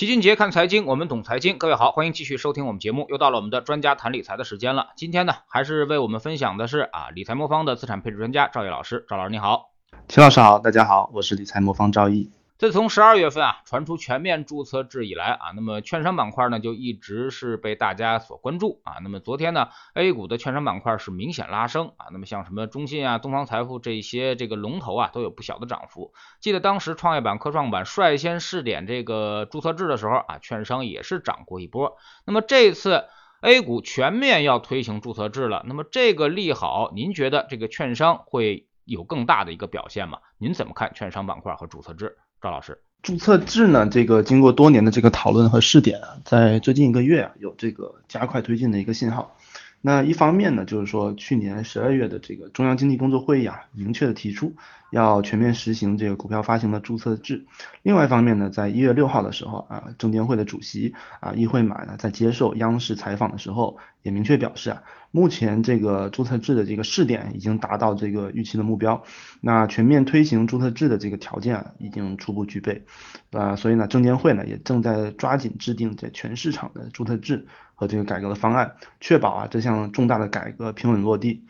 齐俊杰看财经，我们懂财经。各位好，欢迎继续收听我们节目。又到了我们的专家谈理财的时间了。今天呢，还是为我们分享的是啊，理财魔方的资产配置专家赵毅老师。赵老师你好，齐老师好，大家好，我是理财魔方赵毅。自从十二月份啊传出全面注册制以来啊，那么券商板块呢就一直是被大家所关注啊。那么昨天呢，A 股的券商板块是明显拉升啊。那么像什么中信啊、东方财富这些这个龙头啊都有不小的涨幅。记得当时创业板、科创板率先试点这个注册制的时候啊，券商也是涨过一波。那么这次 A 股全面要推行注册制了，那么这个利好，您觉得这个券商会有更大的一个表现吗？您怎么看券商板块和注册制？赵老师，注册制呢？这个经过多年的这个讨论和试点啊，在最近一个月啊，有这个加快推进的一个信号。那一方面呢，就是说去年十二月的这个中央经济工作会议啊，明确的提出要全面实行这个股票发行的注册制。另外一方面呢，在一月六号的时候啊，证监会的主席啊易会满呢，在接受央视采访的时候，也明确表示啊。目前这个注册制的这个试点已经达到这个预期的目标，那全面推行注册制的这个条件啊已经初步具备，啊，所以呢，证监会呢也正在抓紧制定这全市场的注册制和这个改革的方案，确保啊这项重大的改革平稳落地。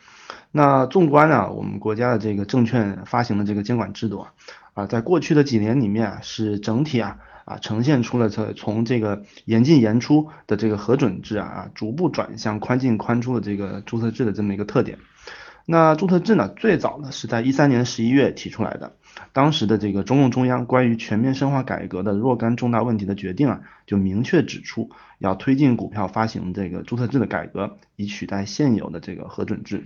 那纵观呢，我们国家的这个证券发行的这个监管制度啊，啊，在过去的几年里面啊，是整体啊。啊，呈现出了从从这个严进严出的这个核准制啊，逐步转向宽进宽出的这个注册制的这么一个特点。那注册制呢，最早呢是在一三年十一月提出来的，当时的这个中共中央关于全面深化改革的若干重大问题的决定啊，就明确指出要推进股票发行这个注册制的改革，以取代现有的这个核准制。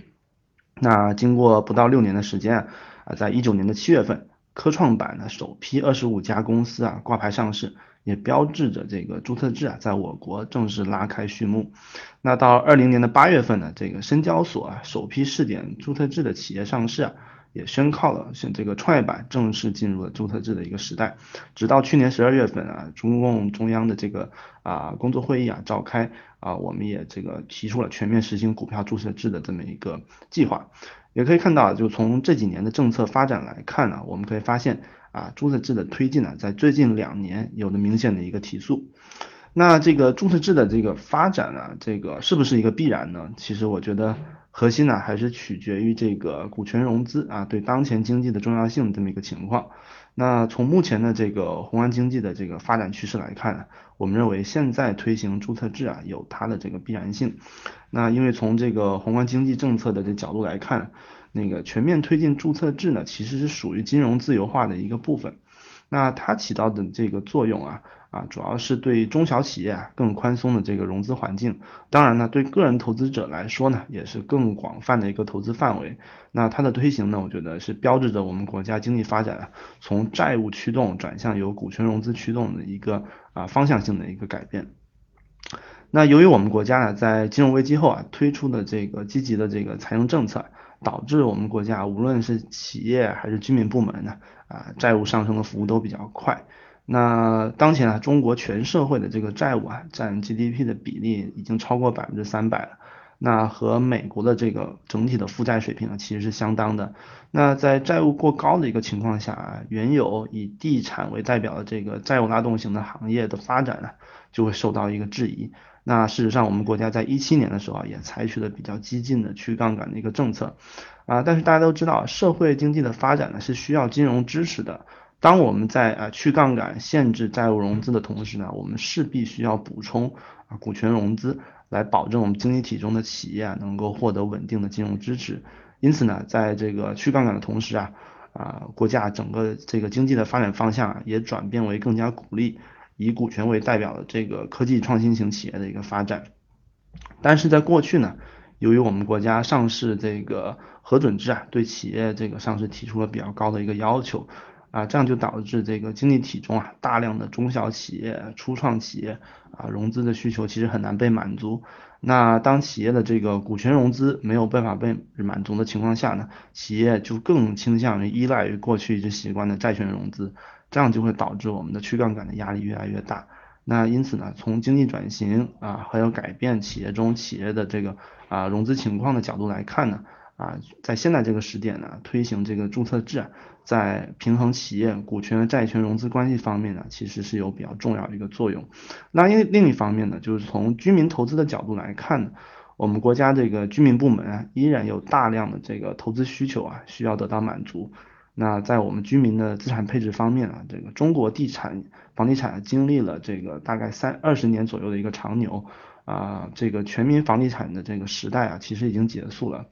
那经过不到六年的时间啊，在一九年的七月份。科创板的首批二十五家公司啊挂牌上市，也标志着这个注册制啊在我国正式拉开序幕。那到二零年的八月份呢，这个深交所啊首批试点注册制的企业上市啊，也宣告了像这个创业板正式进入了注册制的一个时代。直到去年十二月份啊，中共中央的这个啊工作会议啊召开啊，我们也这个提出了全面实行股票注册制的这么一个计划。也可以看到，就从这几年的政策发展来看呢，我们可以发现啊，注册制的推进呢，在最近两年有了明显的一个提速。那这个注册制的这个发展啊，这个是不是一个必然呢？其实我觉得核心呢，还是取决于这个股权融资啊对当前经济的重要性这么一个情况。那从目前的这个宏观经济的这个发展趋势来看，我们认为现在推行注册制啊有它的这个必然性。那因为从这个宏观经济政策的这角度来看，那个全面推进注册制呢，其实是属于金融自由化的一个部分。那它起到的这个作用啊。啊，主要是对中小企业啊更宽松的这个融资环境，当然呢，对个人投资者来说呢，也是更广泛的一个投资范围。那它的推行呢，我觉得是标志着我们国家经济发展啊从债务驱动转向由股权融资驱动的一个啊方向性的一个改变。那由于我们国家呢在金融危机后啊推出的这个积极的这个财政政策，导致我们国家无论是企业还是居民部门呢啊债务上升的幅度都比较快。那当前啊，中国全社会的这个债务啊，占 GDP 的比例已经超过百分之三百了。那和美国的这个整体的负债水平啊，其实是相当的。那在债务过高的一个情况下啊，原有以地产为代表的这个债务拉动型的行业的发展呢，就会受到一个质疑。那事实上，我们国家在一七年的时候啊，也采取了比较激进的去杠杆的一个政策啊。但是大家都知道，社会经济的发展呢，是需要金融支持的。当我们在啊去杠杆、限制债务融资的同时呢，我们势必需要补充啊股权融资，来保证我们经济体中的企业啊能够获得稳定的金融支持。因此呢，在这个去杠杆的同时啊，啊国家整个这个经济的发展方向啊也转变为更加鼓励以股权为代表的这个科技创新型企业的一个发展。但是在过去呢，由于我们国家上市这个核准制啊，对企业这个上市提出了比较高的一个要求。啊，这样就导致这个经济体中啊，大量的中小企业、初创企业啊，融资的需求其实很难被满足。那当企业的这个股权融资没有办法被满足的情况下呢，企业就更倾向于依赖于过去一直习惯的债权融资，这样就会导致我们的去杠杆的压力越来越大。那因此呢，从经济转型啊，还有改变企业中企业的这个啊融资情况的角度来看呢。啊，在现在这个时点呢，推行这个注册制，在平衡企业股权和债权融资关系方面呢，其实是有比较重要的一个作用。那因另一方面呢，就是从居民投资的角度来看呢，我们国家这个居民部门啊，依然有大量的这个投资需求啊，需要得到满足。那在我们居民的资产配置方面啊，这个中国地产房地产经历了这个大概三二十年左右的一个长牛啊，这个全民房地产的这个时代啊，其实已经结束了。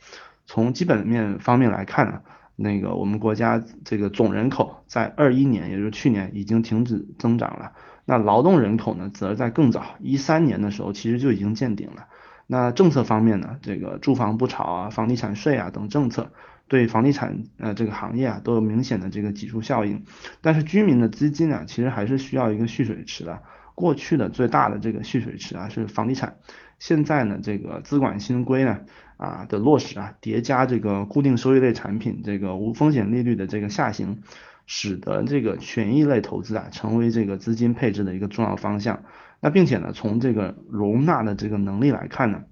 从基本面方面来看呢，那个我们国家这个总人口在二一年，也就是去年已经停止增长了。那劳动人口呢，则在更早一三年的时候，其实就已经见顶了。那政策方面呢，这个住房不炒啊，房地产税啊等政策，对房地产呃这个行业啊都有明显的这个挤出效应。但是居民的资金啊，其实还是需要一个蓄水池的。过去的最大的这个蓄水池啊是房地产，现在呢这个资管新规呢。啊的落实啊，叠加这个固定收益类产品这个无风险利率的这个下行，使得这个权益类投资啊成为这个资金配置的一个重要方向。那并且呢，从这个容纳的这个能力来看呢，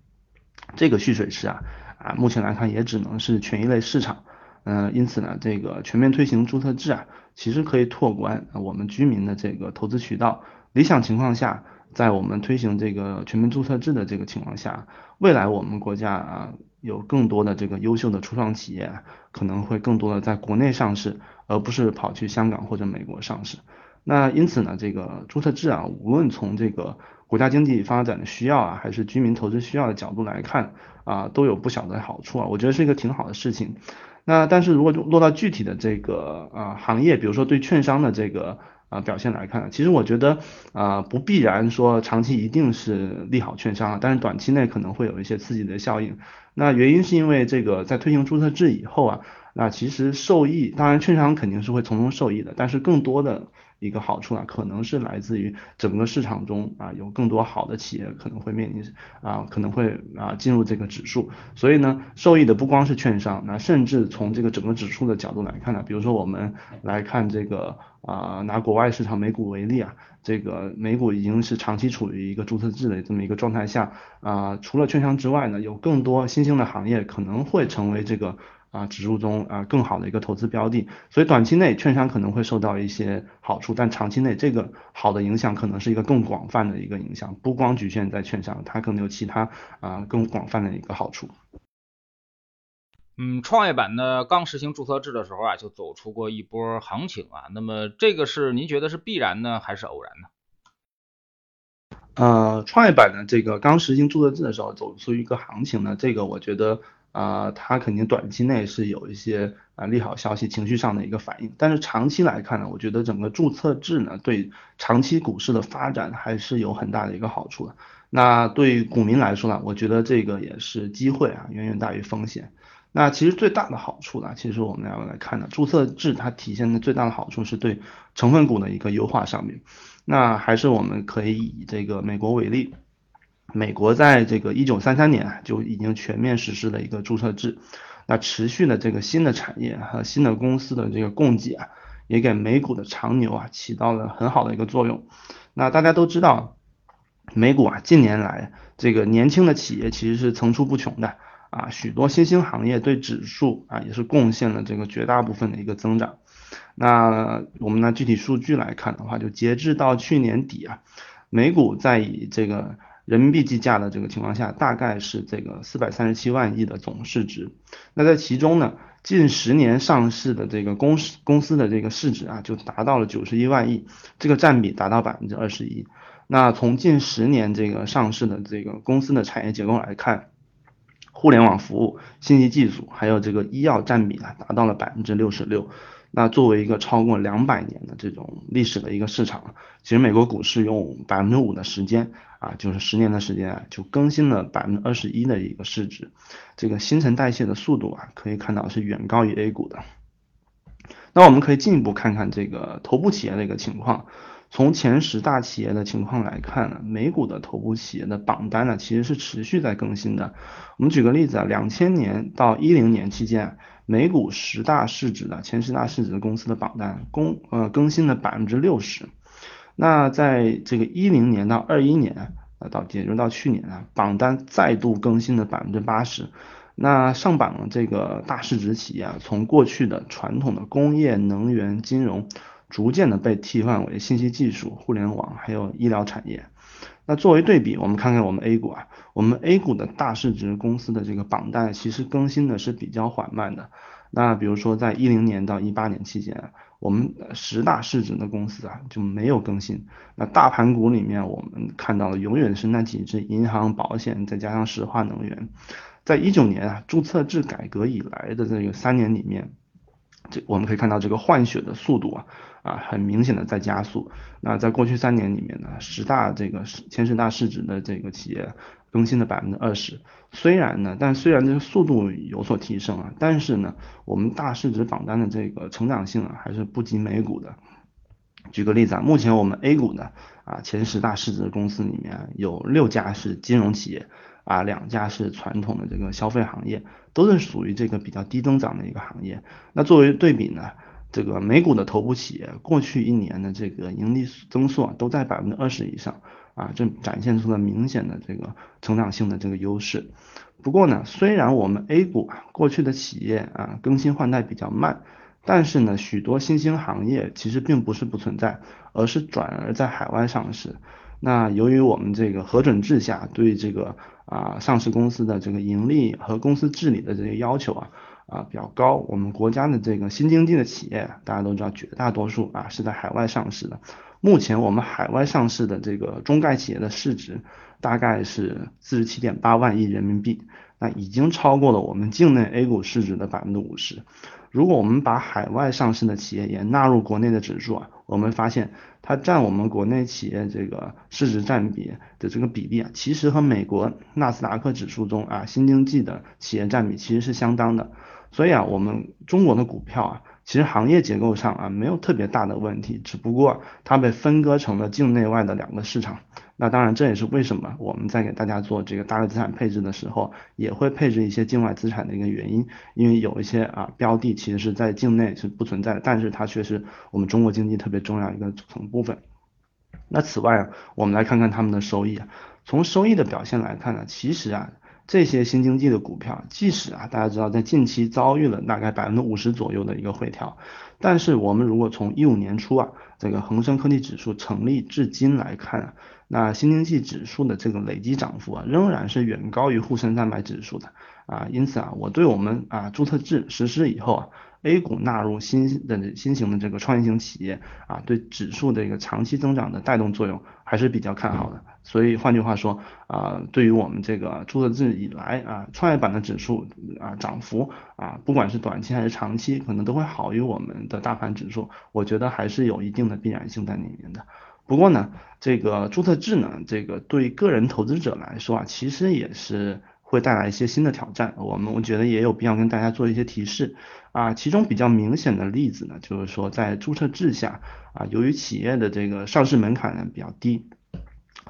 这个蓄水池啊啊目前来看也只能是权益类市场。嗯，因此呢，这个全面推行注册制啊，其实可以拓宽我们居民的这个投资渠道。理想情况下。在我们推行这个全民注册制的这个情况下，未来我们国家啊有更多的这个优秀的初创企业可能会更多的在国内上市，而不是跑去香港或者美国上市。那因此呢，这个注册制啊，无论从这个国家经济发展的需要啊，还是居民投资需要的角度来看啊，都有不小的好处啊，我觉得是一个挺好的事情。那但是如果落到具体的这个啊行业，比如说对券商的这个。啊，表现来看，其实我觉得啊，不必然说长期一定是利好券商啊，但是短期内可能会有一些刺激的效应。那原因是因为这个在推行注册制以后啊，那其实受益，当然券商肯定是会从中受益的，但是更多的。一个好处啊，可能是来自于整个市场中啊，有更多好的企业可能会面临啊，可能会啊进入这个指数，所以呢，受益的不光是券商，那甚至从这个整个指数的角度来看呢，比如说我们来看这个啊，拿国外市场美股为例啊，这个美股已经是长期处于一个注册制的这么一个状态下啊，除了券商之外呢，有更多新兴的行业可能会成为这个。啊，指数中啊更好的一个投资标的，所以短期内券商可能会受到一些好处，但长期内这个好的影响可能是一个更广泛的一个影响，不光局限在券商，它可能有其他啊更广泛的一个好处。嗯，创业板呢刚实行注册制的时候啊，就走出过一波行情啊，那么这个是您觉得是必然呢，还是偶然呢？呃，创业板呢这个刚实行注册制的时候走出一个行情呢，这个我觉得。啊，它肯定短期内是有一些啊利好消息，情绪上的一个反应。但是长期来看呢，我觉得整个注册制呢，对长期股市的发展还是有很大的一个好处的。那对股民来说呢，我觉得这个也是机会啊，远远大于风险。那其实最大的好处呢，其实我们要来看呢，注册制它体现的最大的好处是对成分股的一个优化上面。那还是我们可以以这个美国为例。美国在这个一九三三年就已经全面实施了一个注册制，那持续的这个新的产业和新的公司的这个供给啊，也给美股的长牛啊起到了很好的一个作用。那大家都知道，美股啊近年来这个年轻的企业其实是层出不穷的啊，许多新兴行业对指数啊也是贡献了这个绝大部分的一个增长。那我们拿具体数据来看的话，就截至到去年底啊，美股在以这个人民币计价的这个情况下，大概是这个四百三十七万亿的总市值。那在其中呢，近十年上市的这个公司公司的这个市值啊，就达到了九十一万亿，这个占比达到百分之二十一。那从近十年这个上市的这个公司的产业结构来看，互联网服务、信息技术还有这个医药占比啊，达到了百分之六十六。那作为一个超过两百年的这种历史的一个市场，其实美国股市用百分之五的时间啊，就是十年的时间啊，就更新了百分之二十一的一个市值，这个新陈代谢的速度啊，可以看到是远高于 A 股的。那我们可以进一步看看这个头部企业的一个情况。从前十大企业的情况来看，美股的头部企业的榜单呢，其实是持续在更新的。我们举个例子啊，两千年到一零年期间。美股十大市值的前十大市值的公司的榜单公呃更新了百分之六十，那在这个一零年到二一年啊到也就是到去年啊榜单再度更新了百分之八十，那上榜的这个大市值企业啊，从过去的传统的工业、能源、金融，逐渐的被替换为信息技术、互联网还有医疗产业。那作为对比，我们看看我们 A 股啊，我们 A 股的大市值公司的这个榜单其实更新的是比较缓慢的。那比如说在一零年到一八年期间，我们十大市值的公司啊就没有更新。那大盘股里面我们看到的永远是那几只银行、保险，再加上石化能源。在一九年啊注册制改革以来的这个三年里面，这我们可以看到这个换血的速度啊啊很明显的在加速。那在过去三年里面呢，十大这个前十大市值的这个企业。更新了百分之二十，虽然呢，但虽然这个速度有所提升啊，但是呢，我们大市值榜单的这个成长性啊，还是不及美股的。举个例子啊，目前我们 A 股的啊前十大市值的公司里面有六家是金融企业啊，两家是传统的这个消费行业，都是属于这个比较低增长的一个行业。那作为对比呢，这个美股的头部企业过去一年的这个盈利增速啊，都在百分之二十以上。啊，这展现出了明显的这个成长性的这个优势。不过呢，虽然我们 A 股啊过去的企业啊更新换代比较慢，但是呢，许多新兴行业其实并不是不存在，而是转而在海外上市。那由于我们这个核准制下对这个啊上市公司的这个盈利和公司治理的这个要求啊啊比较高，我们国家的这个新经济的企业大家都知道，绝大多数啊是在海外上市的。目前我们海外上市的这个中概企业的市值大概是四十七点八万亿人民币，那已经超过了我们境内 A 股市值的百分之五十。如果我们把海外上市的企业也纳入国内的指数啊，我们发现它占我们国内企业这个市值占比的这个比例啊，其实和美国纳斯达克指数中啊新经济的企业占比其实是相当的。所以啊，我们中国的股票啊。其实行业结构上啊没有特别大的问题，只不过它被分割成了境内外的两个市场。那当然这也是为什么我们在给大家做这个大类资产配置的时候，也会配置一些境外资产的一个原因。因为有一些啊标的其实是在境内是不存在的，但是它却是我们中国经济特别重要一个组成部分。那此外啊，我们来看看他们的收益啊，从收益的表现来看呢，其实啊。这些新经济的股票，即使啊，大家知道在近期遭遇了大概百分之五十左右的一个回调，但是我们如果从一五年初啊，这个恒生科技指数成立至今来看啊，那新经济指数的这个累计涨幅啊，仍然是远高于沪深三百指数的啊，因此啊，我对我们啊注册制实施以后啊。A 股纳入新的新型的这个创业型企业啊，对指数的一个长期增长的带动作用还是比较看好的。所以换句话说啊，对于我们这个注册制以来啊，创业板的指数啊涨幅啊，不管是短期还是长期，可能都会好于我们的大盘指数。我觉得还是有一定的必然性在里面的。不过呢，这个注册制呢，这个对个人投资者来说啊，其实也是。会带来一些新的挑战，我们我觉得也有必要跟大家做一些提示啊。其中比较明显的例子呢，就是说在注册制下啊，由于企业的这个上市门槛呢比较低。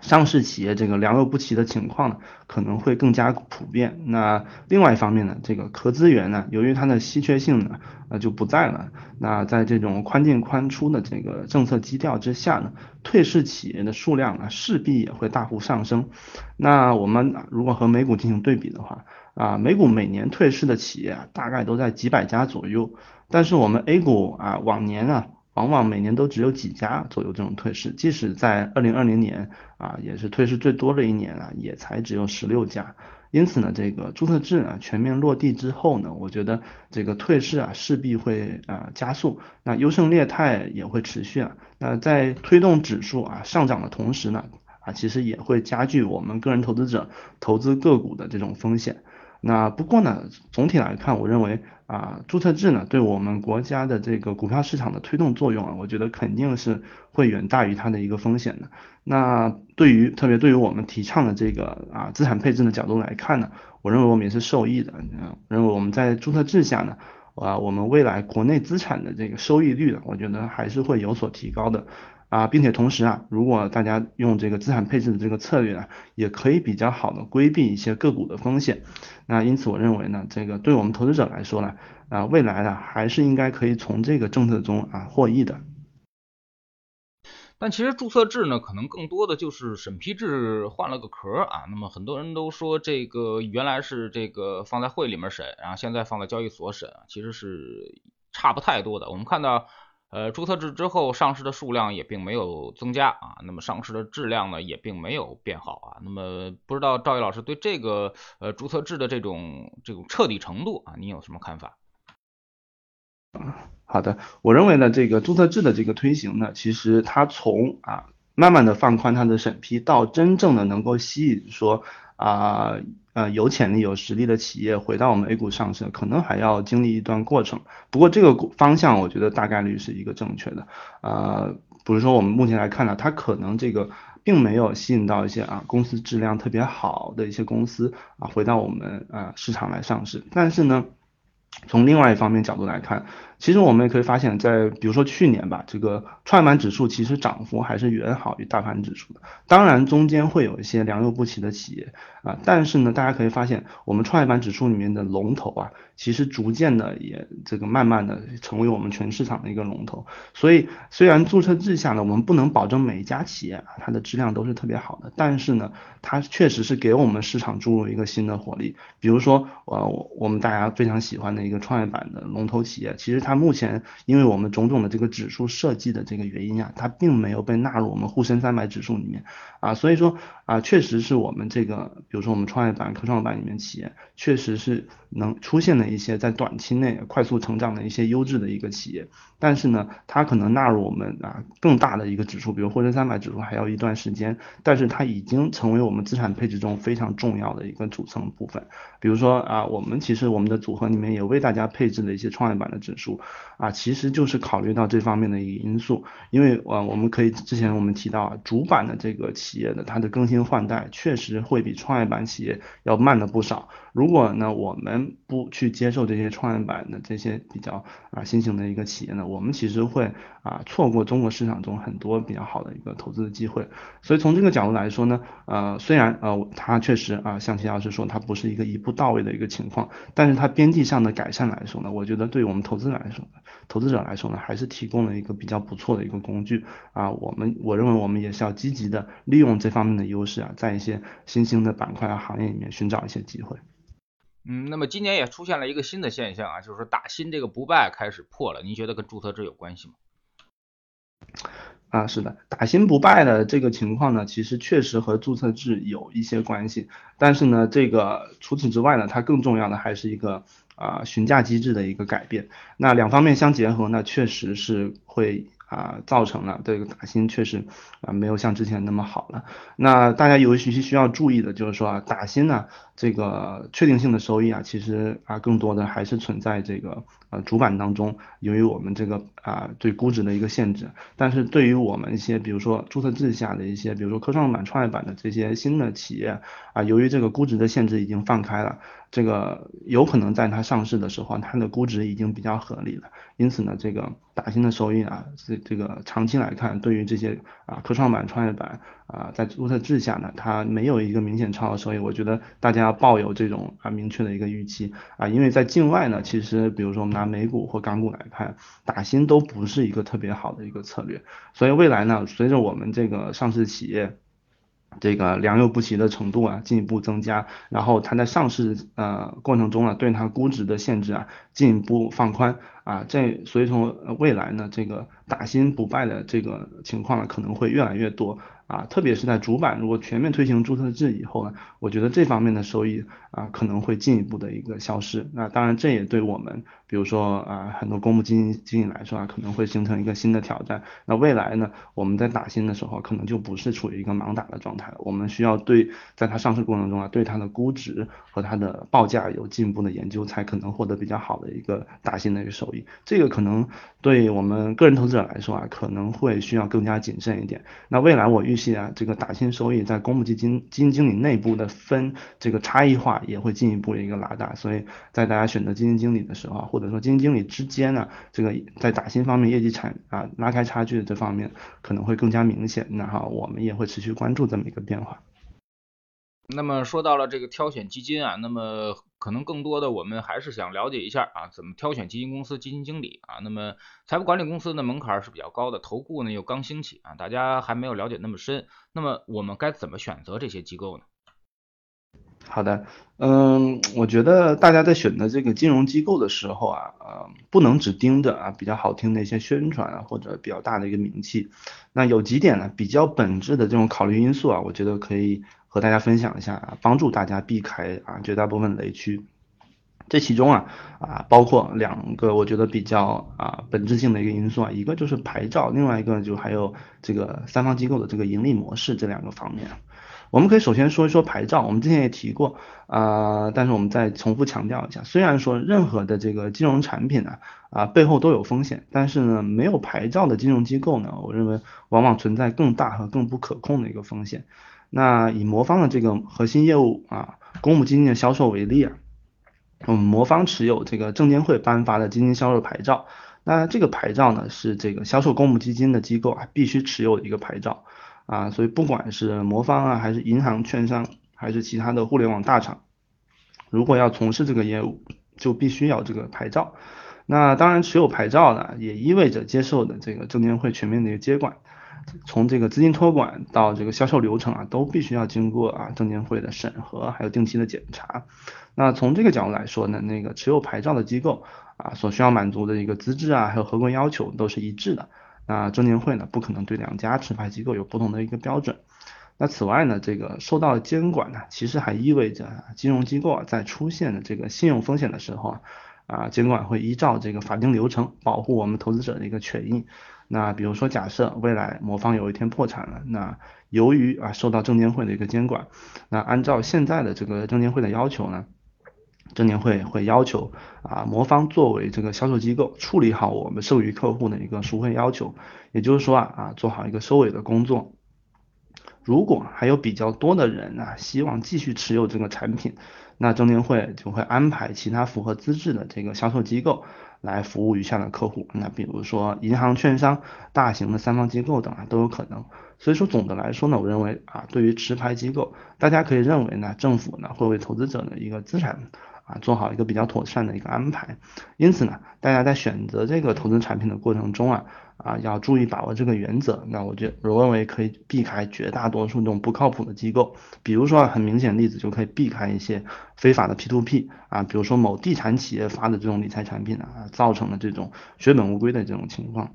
上市企业这个良莠不齐的情况呢，可能会更加普遍。那另外一方面呢，这个壳资源呢，由于它的稀缺性呢，呃就不在了。那在这种宽进宽出的这个政策基调之下呢，退市企业的数量呢，势必也会大幅上升。那我们如果和美股进行对比的话，啊，美股每年退市的企业啊，大概都在几百家左右，但是我们 A 股啊，往年啊。往往每年都只有几家左右这种退市，即使在二零二零年啊，也是退市最多的一年啊，也才只有十六家。因此呢，这个注册制啊全面落地之后呢，我觉得这个退市啊势必会啊加速，那优胜劣汰也会持续啊。那在推动指数啊上涨的同时呢，啊其实也会加剧我们个人投资者投资个股的这种风险。那不过呢，总体来看，我认为啊，注册制呢，对我们国家的这个股票市场的推动作用啊，我觉得肯定是会远大于它的一个风险的。那对于特别对于我们提倡的这个啊资产配置的角度来看呢，我认为我们也是受益的。嗯，认为我们在注册制下呢，啊，我们未来国内资产的这个收益率呢，我觉得还是会有所提高的。啊，并且同时啊，如果大家用这个资产配置的这个策略啊，也可以比较好的规避一些个股的风险。那因此我认为呢，这个对我们投资者来说呢，啊，未来呢还是应该可以从这个政策中啊获益的。但其实注册制呢，可能更多的就是审批制换了个壳啊。那么很多人都说这个原来是这个放在会里面审，然后现在放在交易所审，其实是差不太多的。我们看到，呃，注册制之后上市的数量也并没有增加啊，那么上市的质量呢也并没有变好啊。那么不知道赵毅老师对这个呃注册制的这种这种彻底程度啊，你有什么看法？好的，我认为呢，这个注册制的这个推行呢，其实它从啊慢慢的放宽它的审批，到真正的能够吸引说啊呃有潜力有实力的企业回到我们 A 股上市，可能还要经历一段过程。不过这个方向我觉得大概率是一个正确的。呃，比如说我们目前来看呢，它可能这个并没有吸引到一些啊公司质量特别好的一些公司啊回到我们啊市场来上市，但是呢，从另外一方面角度来看。其实我们也可以发现，在比如说去年吧，这个创业板指数其实涨幅还是远好于大盘指数的。当然中间会有一些良莠不齐的企业啊，但是呢，大家可以发现，我们创业板指数里面的龙头啊，其实逐渐的也这个慢慢的成为我们全市场的一个龙头。所以虽然注册制下呢，我们不能保证每一家企业啊它的质量都是特别好的，但是呢，它确实是给我们市场注入一个新的活力。比如说呃，我们大家非常喜欢的一个创业板的龙头企业，其实它。它目前因为我们种种的这个指数设计的这个原因啊，它并没有被纳入我们沪深三百指数里面。啊，所以说啊，确实是我们这个，比如说我们创业板、科创板里面企业，确实是能出现的一些在短期内快速成长的一些优质的一个企业，但是呢，它可能纳入我们啊更大的一个指数，比如沪深三百指数还要一段时间，但是它已经成为我们资产配置中非常重要的一个组成部分。比如说啊，我们其实我们的组合里面也为大家配置了一些创业板的指数。啊，其实就是考虑到这方面的一个因素，因为啊，我们可以之前我们提到啊，主板的这个企业的它的更新换代确实会比创业板企业要慢了不少。如果呢，我们不去接受这些创业板的这些比较啊新型的一个企业呢，我们其实会啊错过中国市场中很多比较好的一个投资的机会。所以从这个角度来说呢，呃，虽然呃它确实啊像齐老师说它不是一个一步到位的一个情况，但是它边际上的改善来说呢，我觉得对我们投资来说，投资者来说呢，还是提供了一个比较不错的一个工具啊。我们我认为我们也是要积极的利用这方面的优势啊，在一些新兴的板块啊行业里面寻找一些机会。嗯，那么今年也出现了一个新的现象啊，就是说打新这个不败开始破了，您觉得跟注册制有关系吗？啊，是的，打新不败的这个情况呢，其实确实和注册制有一些关系，但是呢，这个除此之外呢，它更重要的还是一个啊询价机制的一个改变，那两方面相结合呢，确实是会。啊，造成了这个打新确实啊没有像之前那么好了。那大家有其需要注意的就是说啊，打新呢这个确定性的收益啊，其实啊更多的还是存在这个呃主板当中，由于我们这个啊对估值的一个限制。但是对于我们一些比如说注册制下的一些，比如说科创板、创业板的这些新的企业啊，由于这个估值的限制已经放开了。这个有可能在它上市的时候，它的估值已经比较合理了，因此呢，这个打新的收益啊，这这个长期来看，对于这些啊科创板、创业板啊，在注册制下呢，它没有一个明显超额收益，我觉得大家要抱有这种啊明确的一个预期啊，因为在境外呢，其实比如说我们拿美股或港股来看，打新都不是一个特别好的一个策略，所以未来呢，随着我们这个上市企业。这个良莠不齐的程度啊进一步增加，然后它在上市呃过程中呢，对它估值的限制啊进一步放宽啊，这所以从未来呢，这个打新不败的这个情况呢可能会越来越多。啊，特别是在主板如果全面推行注册制以后呢，我觉得这方面的收益啊可能会进一步的一个消失。那当然，这也对我们，比如说啊很多公募基金经理来说啊，可能会形成一个新的挑战。那未来呢，我们在打新的时候，可能就不是处于一个盲打的状态。我们需要对在它上市过程中啊，对它的估值和它的报价有进一步的研究，才可能获得比较好的一个打新的一个收。这个可能对我们个人投资者来说啊，可能会需要更加谨慎一点。那未来我预计。啊，这个打新收益在公募基金基金经理内部的分这个差异化也会进一步的一个拉大，所以在大家选择基金经理的时候，或者说基金经理之间呢，这个在打新方面业绩产啊拉开差距的这方面可能会更加明显，那哈我们也会持续关注这么一个变化。那么说到了这个挑选基金啊，那么可能更多的我们还是想了解一下啊，怎么挑选基金公司、基金经理啊。那么财富管理公司的门槛是比较高的，投顾呢又刚兴起啊，大家还没有了解那么深。那么我们该怎么选择这些机构呢？好的，嗯，我觉得大家在选择这个金融机构的时候啊，呃，不能只盯着啊比较好听的一些宣传啊，或者比较大的一个名气。那有几点呢，比较本质的这种考虑因素啊，我觉得可以和大家分享一下啊，帮助大家避开啊绝大部分雷区。这其中啊啊包括两个我觉得比较啊本质性的一个因素啊，一个就是牌照，另外一个就还有这个三方机构的这个盈利模式这两个方面。我们可以首先说一说牌照，我们之前也提过啊，但是我们再重复强调一下，虽然说任何的这个金融产品呢啊背后都有风险，但是呢没有牌照的金融机构呢，我认为往往存在更大和更不可控的一个风险。那以魔方的这个核心业务啊公募基金的销售为例啊，我们魔方持有这个证监会颁发的基金销售牌照，那这个牌照呢是这个销售公募基金的机构啊必须持有的一个牌照。啊，所以不管是魔方啊，还是银行、券商，还是其他的互联网大厂，如果要从事这个业务，就必须要这个牌照。那当然，持有牌照呢，也意味着接受的这个证监会全面的一个接管，从这个资金托管到这个销售流程啊，都必须要经过啊证监会的审核，还有定期的检查。那从这个角度来说呢，那个持有牌照的机构啊，所需要满足的一个资质啊，还有合规要求都是一致的。那证监会呢，不可能对两家持牌机构有不同的一个标准。那此外呢，这个受到监管呢，其实还意味着金融机构啊，在出现的这个信用风险的时候啊，啊，监管会依照这个法定流程保护我们投资者的一个权益。那比如说，假设未来某方有一天破产了，那由于啊受到证监会的一个监管，那按照现在的这个证监会的要求呢。证监会会要求啊，魔方作为这个销售机构，处理好我们授予客户的一个赎回要求，也就是说啊啊，做好一个收尾的工作。如果还有比较多的人啊，希望继续持有这个产品，那证监会就会安排其他符合资质的这个销售机构来服务余下的客户。那比如说银行、券商、大型的三方机构等啊，都有可能。所以说总的来说呢，我认为啊，对于持牌机构，大家可以认为呢，政府呢会为投资者的一个资产。啊，做好一个比较妥善的一个安排。因此呢，大家在选择这个投资产品的过程中啊，啊，要注意把握这个原则。那我觉我认为可以避开绝大多数这种不靠谱的机构。比如说很明显例子就可以避开一些非法的 P2P 啊，比如说某地产企业发的这种理财产品啊，造成了这种血本无归的这种情况。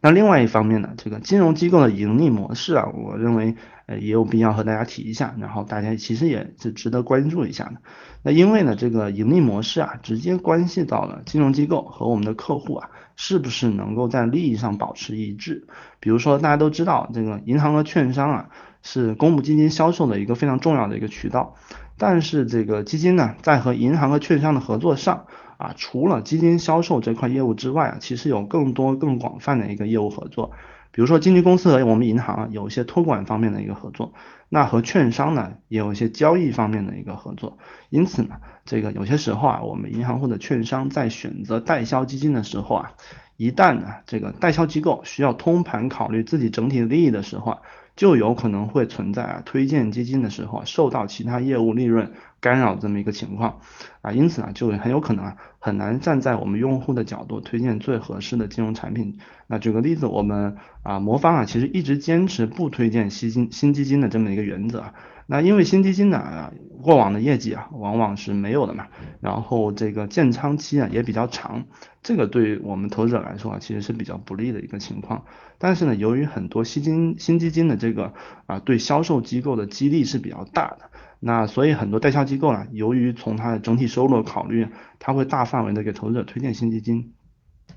那另外一方面呢，这个金融机构的盈利模式啊，我认为呃也有必要和大家提一下，然后大家其实也是值得关注一下的。那因为呢，这个盈利模式啊，直接关系到了金融机构和我们的客户啊，是不是能够在利益上保持一致。比如说大家都知道，这个银行和券商啊，是公募基金销售的一个非常重要的一个渠道，但是这个基金呢，在和银行和券商的合作上。啊，除了基金销售这块业务之外啊，其实有更多更广泛的一个业务合作。比如说，经纪公司和我们银行有一些托管方面的一个合作，那和券商呢也有一些交易方面的一个合作。因此呢，这个有些时候啊，我们银行或者券商在选择代销基金的时候啊，一旦呢这个代销机构需要通盘考虑自己整体利益的时候啊，就有可能会存在啊推荐基金的时候受到其他业务利润。干扰这么一个情况啊，因此啊，就很有可能啊，很难站在我们用户的角度推荐最合适的金融产品。那举个例子，我们啊，魔方啊，其实一直坚持不推荐新金新基金的这么一个原则。那因为新基金呢，啊过往的业绩啊，往往是没有的嘛，然后这个建仓期啊也比较长，这个对我们投资者来说啊，其实是比较不利的一个情况。但是呢，由于很多新金新基金的这个啊，对销售机构的激励是比较大的。那所以很多代销机构呢，由于从它的整体收入考虑，它会大范围的给投资者推荐新基金。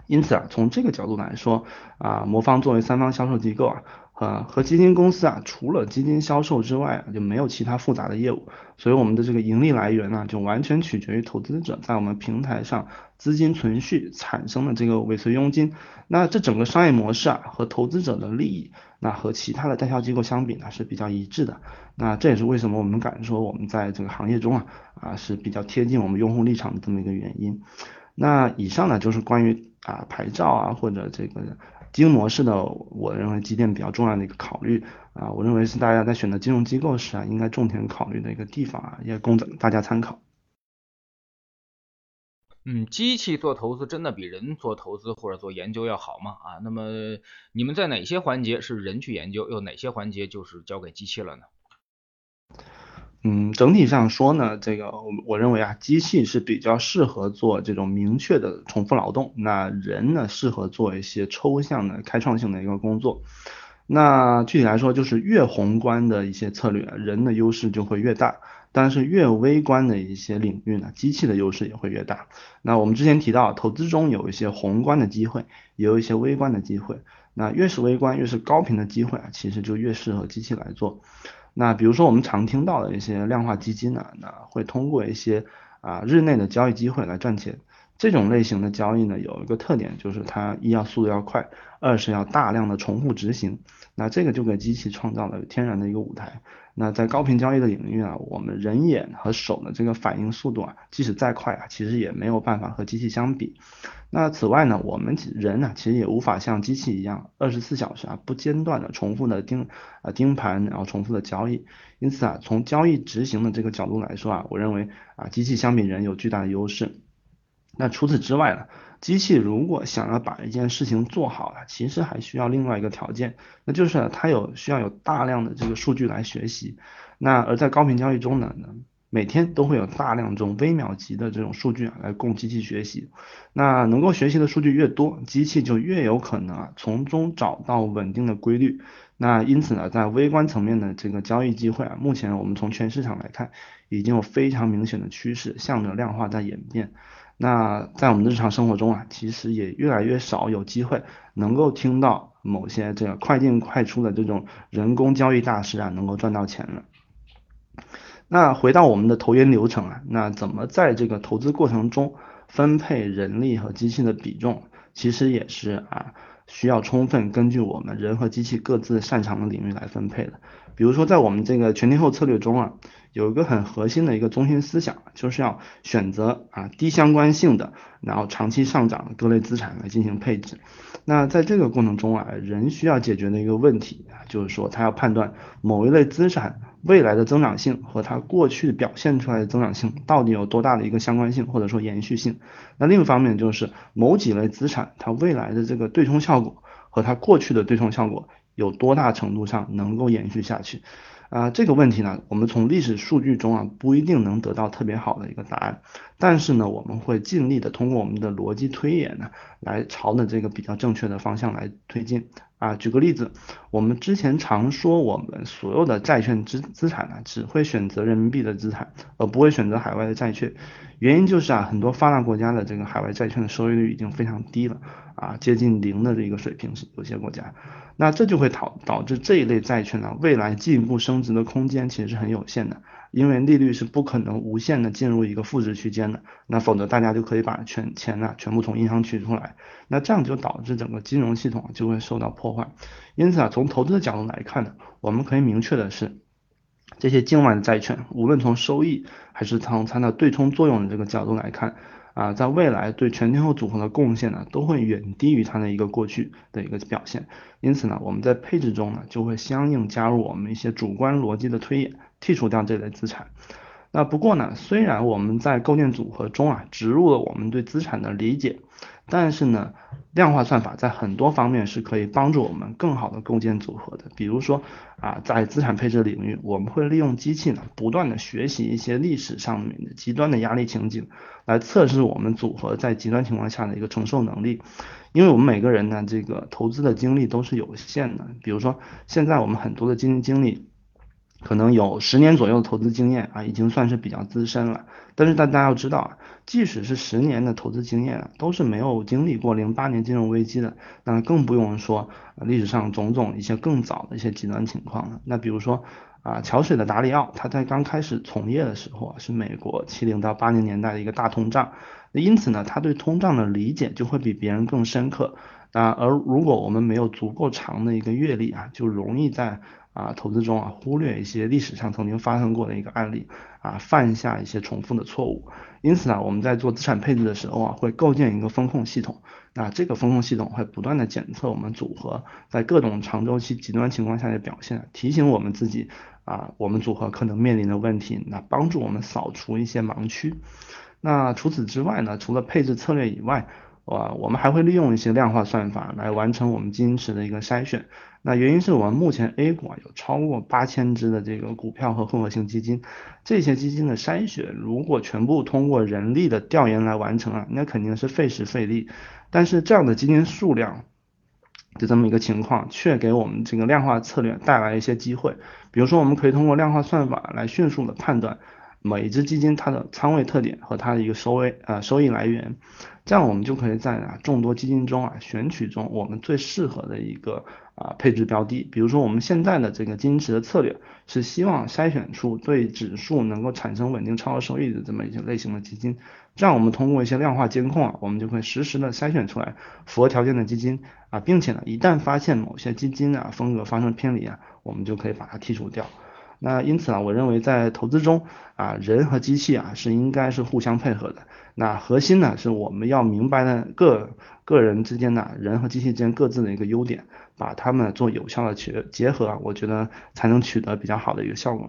因此啊，从这个角度来说啊，魔方作为三方销售机构啊，啊和基金公司啊，除了基金销售之外啊，就没有其他复杂的业务。所以我们的这个盈利来源呢，就完全取决于投资者在我们平台上资金存续产生的这个尾随佣金。那这整个商业模式啊，和投资者的利益。那和其他的代销机构相比呢是比较一致的，那这也是为什么我们敢说我们在这个行业中啊啊是比较贴近我们用户立场的这么一个原因。那以上呢就是关于啊牌照啊或者这个经营模式的，我认为几点比较重要的一个考虑啊，我认为是大家在选择金融机构时啊，应该重点考虑的一个地方啊，也供大家参考。嗯，机器做投资真的比人做投资或者做研究要好吗？啊，那么你们在哪些环节是人去研究，又哪些环节就是交给机器了呢？嗯，整体上说呢，这个我我认为啊，机器是比较适合做这种明确的重复劳动，那人呢适合做一些抽象的开创性的一个工作。那具体来说，就是越宏观的一些策略，人的优势就会越大。但是越微观的一些领域呢，机器的优势也会越大。那我们之前提到，投资中有一些宏观的机会，也有一些微观的机会。那越是微观，越是高频的机会啊，其实就越适合机器来做。那比如说我们常听到的一些量化基金呢，那会通过一些啊日内的交易机会来赚钱。这种类型的交易呢，有一个特点，就是它一要速度要快，二是要大量的重复执行。那这个就给机器创造了天然的一个舞台。那在高频交易的领域啊，我们人眼和手的这个反应速度啊，即使再快啊，其实也没有办法和机器相比。那此外呢，我们人呢，其实也无法像机器一样，二十四小时啊不间断的重复的盯啊盯盘，然后重复的交易。因此啊，从交易执行的这个角度来说啊，我认为啊，机器相比人有巨大的优势。那除此之外呢？机器如果想要把一件事情做好啊，其实还需要另外一个条件，那就是它有需要有大量的这个数据来学习。那而在高频交易中呢，每天都会有大量这种微秒级的这种数据啊来供机器学习。那能够学习的数据越多，机器就越有可能啊从中找到稳定的规律。那因此呢，在微观层面的这个交易机会啊，目前我们从全市场来看，已经有非常明显的趋势，向着量化在演变。那在我们的日常生活中啊，其实也越来越少有机会能够听到某些这个快进快出的这种人工交易大师啊，能够赚到钱了。那回到我们的投研流程啊，那怎么在这个投资过程中分配人力和机器的比重，其实也是啊，需要充分根据我们人和机器各自擅长的领域来分配的。比如说在我们这个全天候策略中啊。有一个很核心的一个中心思想，就是要选择啊低相关性的，然后长期上涨的各类资产来进行配置。那在这个过程中啊，人需要解决的一个问题啊，就是说他要判断某一类资产未来的增长性和它过去表现出来的增长性到底有多大的一个相关性或者说延续性。那另一方面就是某几类资产它未来的这个对冲效果和它过去的对冲效果有多大程度上能够延续下去。啊，这个问题呢，我们从历史数据中啊不一定能得到特别好的一个答案，但是呢，我们会尽力的通过我们的逻辑推演呢，来朝着这个比较正确的方向来推进。啊，举个例子，我们之前常说我们所有的债券资资产呢，只会选择人民币的资产，而不会选择海外的债券，原因就是啊，很多发达国家的这个海外债券的收益率已经非常低了，啊，接近零的这个水平是有些国家。那这就会导导致这一类债券呢，未来进一步升值的空间其实是很有限的，因为利率是不可能无限的进入一个负值区间的，那否则大家就可以把全钱呢全部从银行取出来，那这样就导致整个金融系统就会受到破坏。因此啊，从投资的角度来看呢，我们可以明确的是，这些境外的债券，无论从收益还是从它的对冲作用的这个角度来看。啊，在未来对全天候组合的贡献呢，都会远低于它的一个过去的一个表现。因此呢，我们在配置中呢，就会相应加入我们一些主观逻辑的推演，剔除掉这类资产。那不过呢，虽然我们在构建组合中啊，植入了我们对资产的理解。但是呢，量化算法在很多方面是可以帮助我们更好的构建组合的。比如说啊，在资产配置领域，我们会利用机器呢，不断的学习一些历史上面的极端的压力情景，来测试我们组合在极端情况下的一个承受能力。因为我们每个人呢，这个投资的精力都是有限的。比如说，现在我们很多的基金经理。可能有十年左右的投资经验啊，已经算是比较资深了。但是大家要知道啊，即使是十年的投资经验，都是没有经历过零八年金融危机的，那更不用说历史上种种一些更早的一些极端情况了。那比如说啊，桥水的达里奥，他在刚开始从业的时候啊，是美国七零到八零年代的一个大通胀，那因此呢，他对通胀的理解就会比别人更深刻。那而如果我们没有足够长的一个阅历啊，就容易在啊投资中啊忽略一些历史上曾经发生过的一个案例啊，犯下一些重复的错误。因此呢，我们在做资产配置的时候啊，会构建一个风控系统。那这个风控系统会不断的检测我们组合在各种长周期极端情况下的表现，提醒我们自己啊，我们组合可能面临的问题，那帮助我们扫除一些盲区。那除此之外呢，除了配置策略以外，啊，我们还会利用一些量化算法来完成我们基金池的一个筛选。那原因是我们目前 A 股啊有超过八千只的这个股票和混合型基金，这些基金的筛选如果全部通过人力的调研来完成啊，那肯定是费时费力。但是这样的基金数量的这么一个情况，却给我们这个量化策略带来一些机会。比如说，我们可以通过量化算法来迅速的判断。每一只基金它的仓位特点和它的一个收益啊收益来源，这样我们就可以在啊众多基金中啊选取中我们最适合的一个啊配置标的。比如说我们现在的这个金池的策略是希望筛选出对指数能够产生稳定超额收益的这么一些类型的基金。这样我们通过一些量化监控啊，我们就会实时的筛选出来符合条件的基金啊，并且呢一旦发现某些基金啊风格发生偏离啊，我们就可以把它剔除掉。那因此呢，我认为在投资中啊，人和机器啊是应该是互相配合的。那核心呢，是我们要明白呢各个人之间呢人和机器之间各自的一个优点，把它们做有效的结结合，我觉得才能取得比较好的一个效果。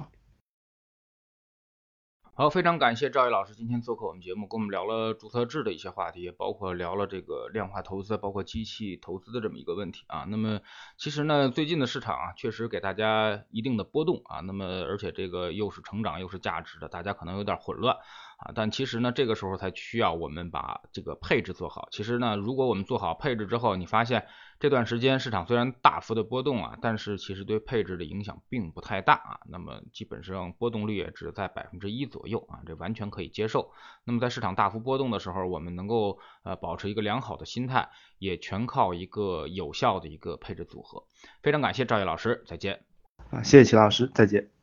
好，非常感谢赵毅老师今天做客我们节目，跟我们聊了注册制的一些话题，包括聊了这个量化投资，包括机器投资的这么一个问题啊。那么其实呢，最近的市场啊，确实给大家一定的波动啊。那么而且这个又是成长又是价值的，大家可能有点混乱。啊，但其实呢，这个时候才需要我们把这个配置做好。其实呢，如果我们做好配置之后，你发现这段时间市场虽然大幅的波动啊，但是其实对配置的影响并不太大啊。那么基本上波动率也只在百分之一左右啊，这完全可以接受。那么在市场大幅波动的时候，我们能够呃保持一个良好的心态，也全靠一个有效的一个配置组合。非常感谢赵毅老师，再见。啊，谢谢齐老师，再见。